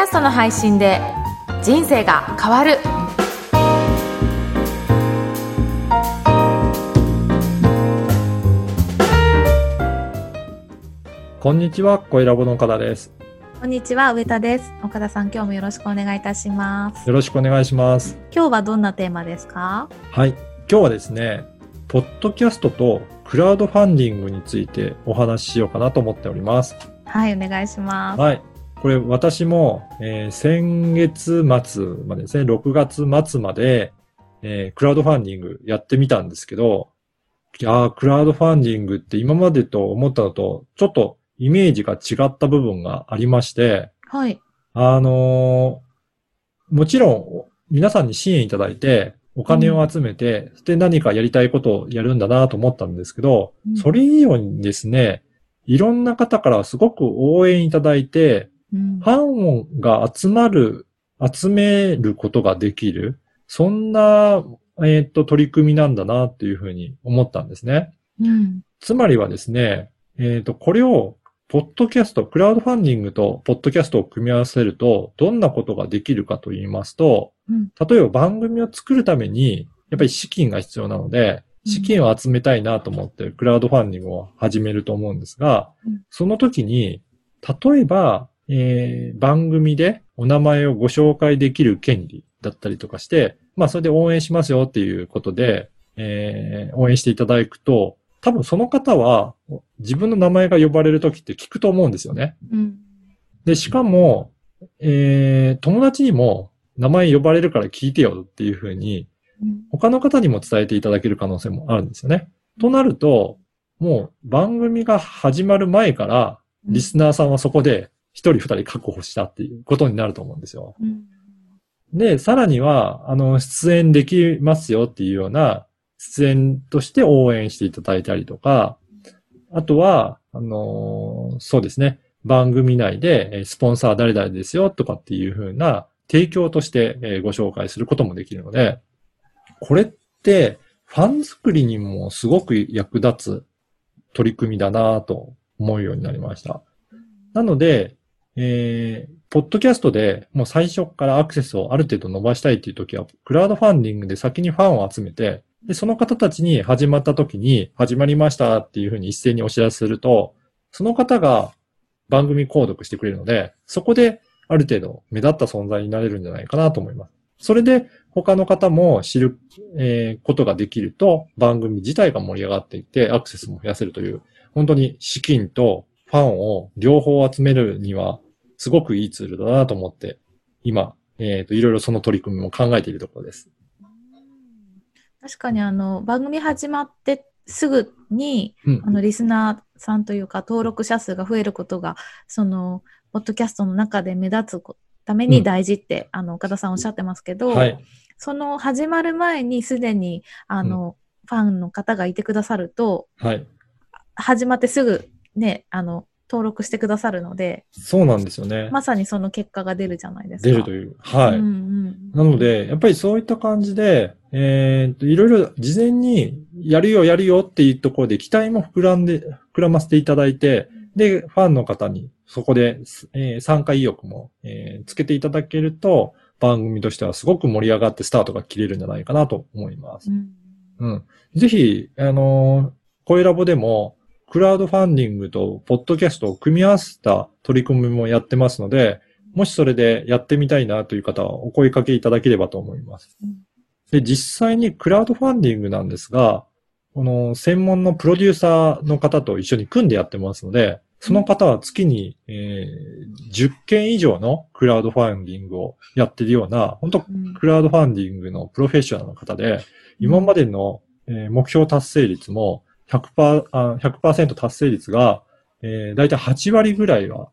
ャストの配信で人生が変わるこんにちは、声ラボの岡田です。こんにちは、上田です。岡田さん、今日もよろしくお願いいたします。よろしくお願いします。今日はどんなテーマですか？はい。今日はですね、ポッドキャストとクラウドファンディングについてお話ししようかなと思っております。はい、お願いします。はい。これ私も、えー先月末までですね、6月末まで、えークラウドファンディングやってみたんですけど、いやークラウドファンディングって今までと思ったのと、ちょっとイメージが違った部分がありまして、はい。あのーもちろん、皆さんに支援いただいて、お金を集めて、で何かやりたいことをやるんだなと思ったんですけど、うんそれ以上にですね、いろんな方からすごく応援いただいて、うんファンが集まる、集めることができる、そんな、えっ、と、取り組みなんだなっていうふうに思ったんですね。うん。つまりはですね、えっ、と、これを、ポッドキャスト、クラウドファンディングとポッドキャストを組み合わせると、どんなことができるかと言いますと、うん例えば番組を作るために、やっぱり資金が必要なので、うん資金を集めたいなと思って、クラウドファンディングを始めると思うんですがうん、その時に、例えば、えー番組でお名前をご紹介できる権利だったりとかして、まあそれで応援しますよっていうことで、えー応援していただくと、多分その方は自分の名前が呼ばれる時って聞くと思うんですよね。うん。で、しかも、えー友達にも名前呼ばれるから聞いてよっていうふうに、うん他の方にも伝えていただける可能性もあるんですよね。となると、もう番組が始まる前から、リスナーさんはそこで一人二人確保したっていうことになると思うんですよ。うん。で、さらには、あの、出演できますよっていうような、出演として応援していただいたりとか、あとは、あのーそうですね、番組内で、えースポンサー誰々ですよとかっていう風な提供として、えーご紹介することもできるので、これって、ファン作りにもすごく役立つ取り組みだなと思うようになりました。なので、えー、ポッドキャストでもう最初からアクセスをある程度伸ばしたいっていう時は、クラウドファンディングで先にファンを集めて、で、その方たちに始まった時に、始まりましたっていうふうに一斉にお知らせすると、その方が番組購読してくれるので、そこである程度目立った存在になれるんじゃないかなと思います。それで他の方も知る、えーことができると、番組自体が盛り上がっていって、アクセスも増やせるという、本当に資金とファンを両方集めるには、すごくいいツールだなと思って、今、えっ、と、いろいろその取り組みも考えているところです。確かにあの、番組始まってすぐに、うんあ。の、リスナーさんというか、登録者数が増えることが、その、ポッドキャストの中で目立つこために大事って、あの、岡田さんおっしゃってますけど、はい。その始まる前にすでに、あの、ファンの方がいてくださると、はい。始まってすぐね、あの、登録してくださるので、そうなんですよね。まさにその結果が出るじゃないですか。出るという。はい。うんうん、なので、やっぱりそういった感じで、えっ、と、いろいろ事前にやるよやるよっていうところで期待も膨らんで、膨らませていただいて、で、ファンの方にそこで、えー参加意欲も、えーつけていただけると、番組としてはすごく盛り上がってスタートが切れるんじゃないかなと思いますう。んうん。ぜひ、あのー、声ラボでも、クラウドファンディングとポッドキャストを組み合わせた取り組みもやってますので、もしそれでやってみたいなという方はお声かけいただければと思いますうん。で、実際にクラウドファンディングなんですが、この専門のプロデューサーの方と一緒に組んでやってますので、その方は月に、えー10件以上のクラウドファンディングをやってるような、本当うんクラウドファンディングのプロフェッショナルの方で、今までの、えー目標達成率も100%、あ100%達成率が、えー、だいたい8割ぐらいは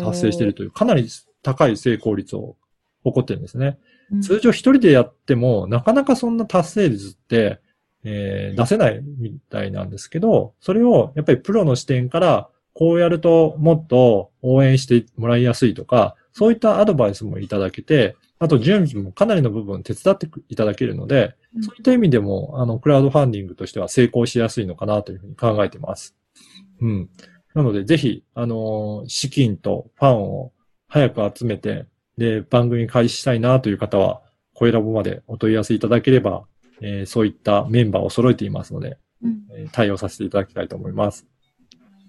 達成しているという、かなり高い成功率を誇ってるんですね。うん通常一人でやっても、なかなかそんな達成率って、えー出せないみたいなんですけど、それをやっぱりプロの視点から、こうやるともっと応援してもらいやすいとか、そういったアドバイスもいただけて、あと準備もかなりの部分手伝っていただけるので、うんそういった意味でも、あの、クラウドファンディングとしては成功しやすいのかなというふうに考えてます。うん。なので、ぜひ、あのー資金とファンを早く集めて、で、番組開始したいなという方は、声ラボまでお問い合わせいただければ、えーそういったメンバーを揃えていますので、うんえー対応させていただきたいと思います。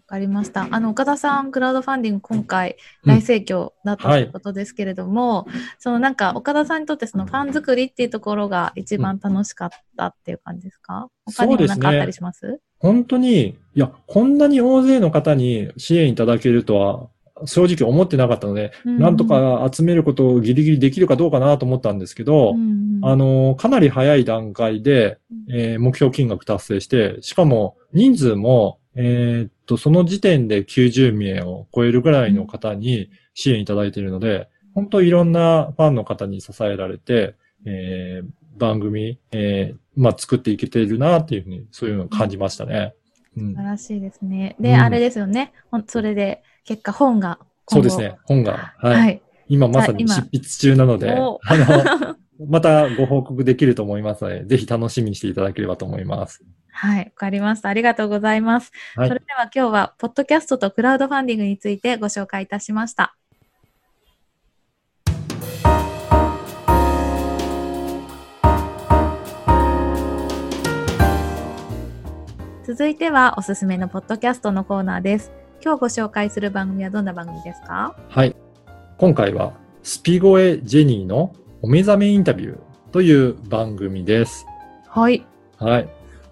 わかりました。あの、岡田さん、クラウドファンディング今回うん。大盛況だったということですけれども、そのなんか、岡田さんにとってそのファン作りっていうところが一番楽しかったっていう感じですか、他にもなんかあったりします？本当に、いや、こんなに大勢の方に支援いただけるとは、正直思ってなかったので、なんと、か集めることをギリギリできるかどうかなと思ったんですけど、うんうんあの、かなり早い段階で、えー目標金額達成して、しかも人数も、えーっと、その時点で90名を超えるぐらいの方に支援いただいているので、本当いろんなファンの方に支えられて、えー番組、えーまあ、作っていけているなっていうふうに、そういうのを感じましたね。うん素晴。らしいですね。で、うんあれですよね。それで、結果本が。そうですね。本が、はい。はい。今まさに今執筆中なので、おあの、またご報告できると思いますので、ぜひ楽しみにしていただければと思います。はい。わかりました。ありがとうございます。はいそれでは今日は、ポッドキャストとクラウドファンディングについてご紹介いたしました。続いては、おすすめのポッドキャストのコーナーです。今日ご紹介する番組はどんな番組ですか？はい。今回は、スピゴエジェニーのお目覚めインタビューという番組です。はい。はい。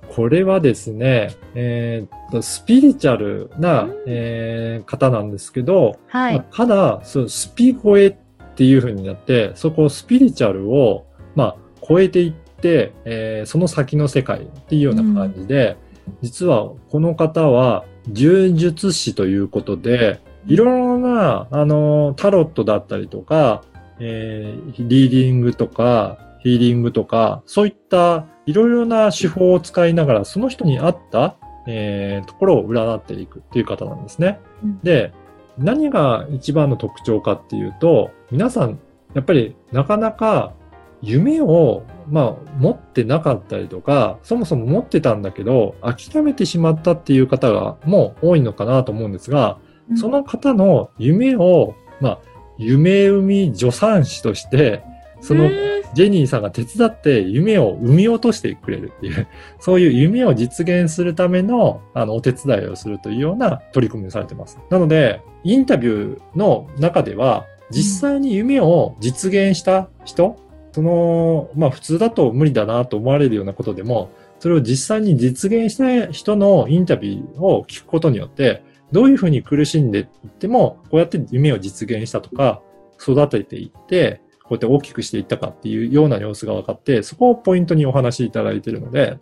これはですね、えーっと、スピリチュアルな、うんえー方なんですけど、はい。まあただ、そうスピゴエっていう風になって、そこをスピリチュアルを、まあ、超えていって、えーその先の世界っていうような感じで、実はこの方は柔術師ということで、いろいろな、あの、タロットだったりとか、えーリーディングとか、ヒーリングとか、そういったいろいろな手法を使いながら、その人に合った、えーところを占っていくっていう方なんですね。うんで、何が一番の特徴かっていうと、皆さん、やっぱりなかなか夢を、まあ、持ってなかったりとか、そもそも持ってたんだけど、諦めてしまったっていう方がもう多いのかなと思うんですが、うんその方の夢を、まあ、夢生み助産師として、そのうんジェニーさんが手伝って夢を生み落としてくれるっていう、そういう夢を実現するための、あの、お手伝いをするというような取り組みをされてます。なので、インタビューの中では、実際に夢を実現した人、その、まあ普通だと無理だなと思われるようなことでも、それを実際に実現した人のインタビューを聞くことによって、どういうふうに苦しんでいっても、こうやって夢を実現したとか、育てていって、こうやって大きくしていったかっていうような様子が分かって、そこをポイントにお話しいただいているので、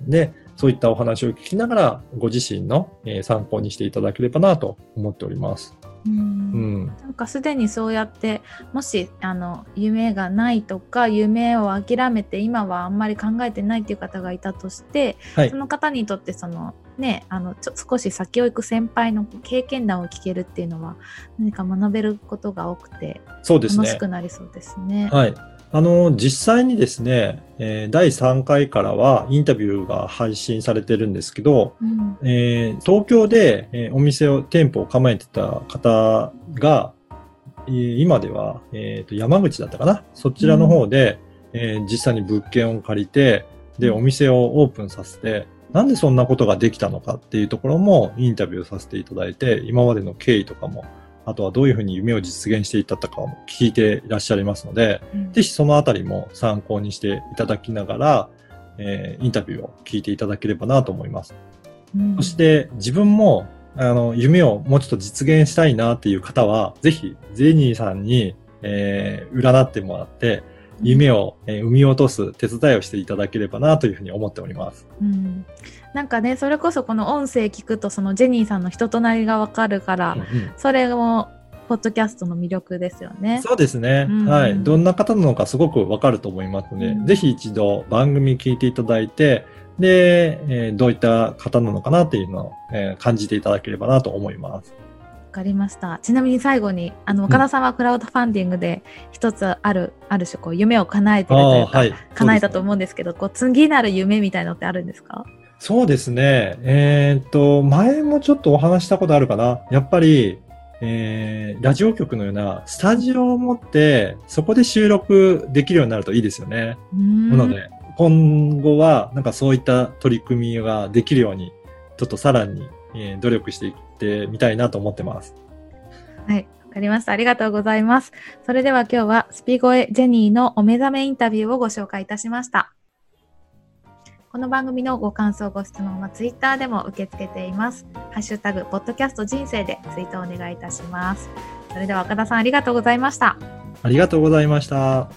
で、そういったお話を聞きながら、ご自身の参考にしていただければなと思っております。うんうん。なんかすでにそうやってもしあの夢がないとか夢を諦めて今はあんまり考えてないっていう方がいたとして、はいその方にとってそのねあのちょ少し先を行く先輩の経験談を聞けるっていうのは何か学べることが多くてそうですね楽し。くなりそうですね。はい。あの、実際にですね、えー第3回からはインタビューが配信されてるんですけど、うん。えー東京で、えーお店を、店舗を構えてた方が、えー今では、えーと山口だったかな？そちらの方で、えー実際に物件を借りて、で、うん。お店をオープンさせて、なんでそんなことができたのかっていうところもインタビューさせていただいて、今までの経緯とかも、あとはどういうふうに夢を実現していったかも聞いていらっしゃいますので、うんぜひそのあたりも参考にしていただきながら、えーインタビューを聞いていただければなと思います。うんそして自分も、あの、夢をもうちょっと実現したいなっていう方は、ぜひ、ゼニーさんに、えー占ってもらって、夢を、えー生み落とす手伝いをしていただければなというふうに思っております。うんなんかねそれこそこの音声聞くとそのジェニーさんの人となりがわかるから、うんうんそれもポッドキャストの魅力ですよね。そうですね、うんはい。どんな方なのかすごくわかると思いますので、うんぜひ一度番組聞いていただいて、で、えーどういった方なのかなっていうのを、えー感じていただければなと思います。わかりました。ちなみに最後に、あの、岡田さんはクラウドファンディングで一つある、ある種こう夢を叶えてるというか、はい。叶えたとう思うんですけど、こう次なる夢みたいのってあるんですか？そうですね。えーっと、前もちょっとお話したことあるかな。やっぱり、えー、ラジオ局のようなスタジオを持って、そこで収録できるようになるといいですよね。なので、今後は、なんかそういった取り組みができるように、ちょっとさらに、えー努力していってみたいなと思ってます。はい。わかりました。ありがとうございます。それでは今日はスピゴエジェニーのお目覚めインタビューをご紹介いたしました。この番組のご感想、ご質問はツイッターでも受け付けています。ハッシュタグ、ポッドキャスト人生でツイートお願いいたします。それでは岡田さんありがとうございました。ありがとうございました。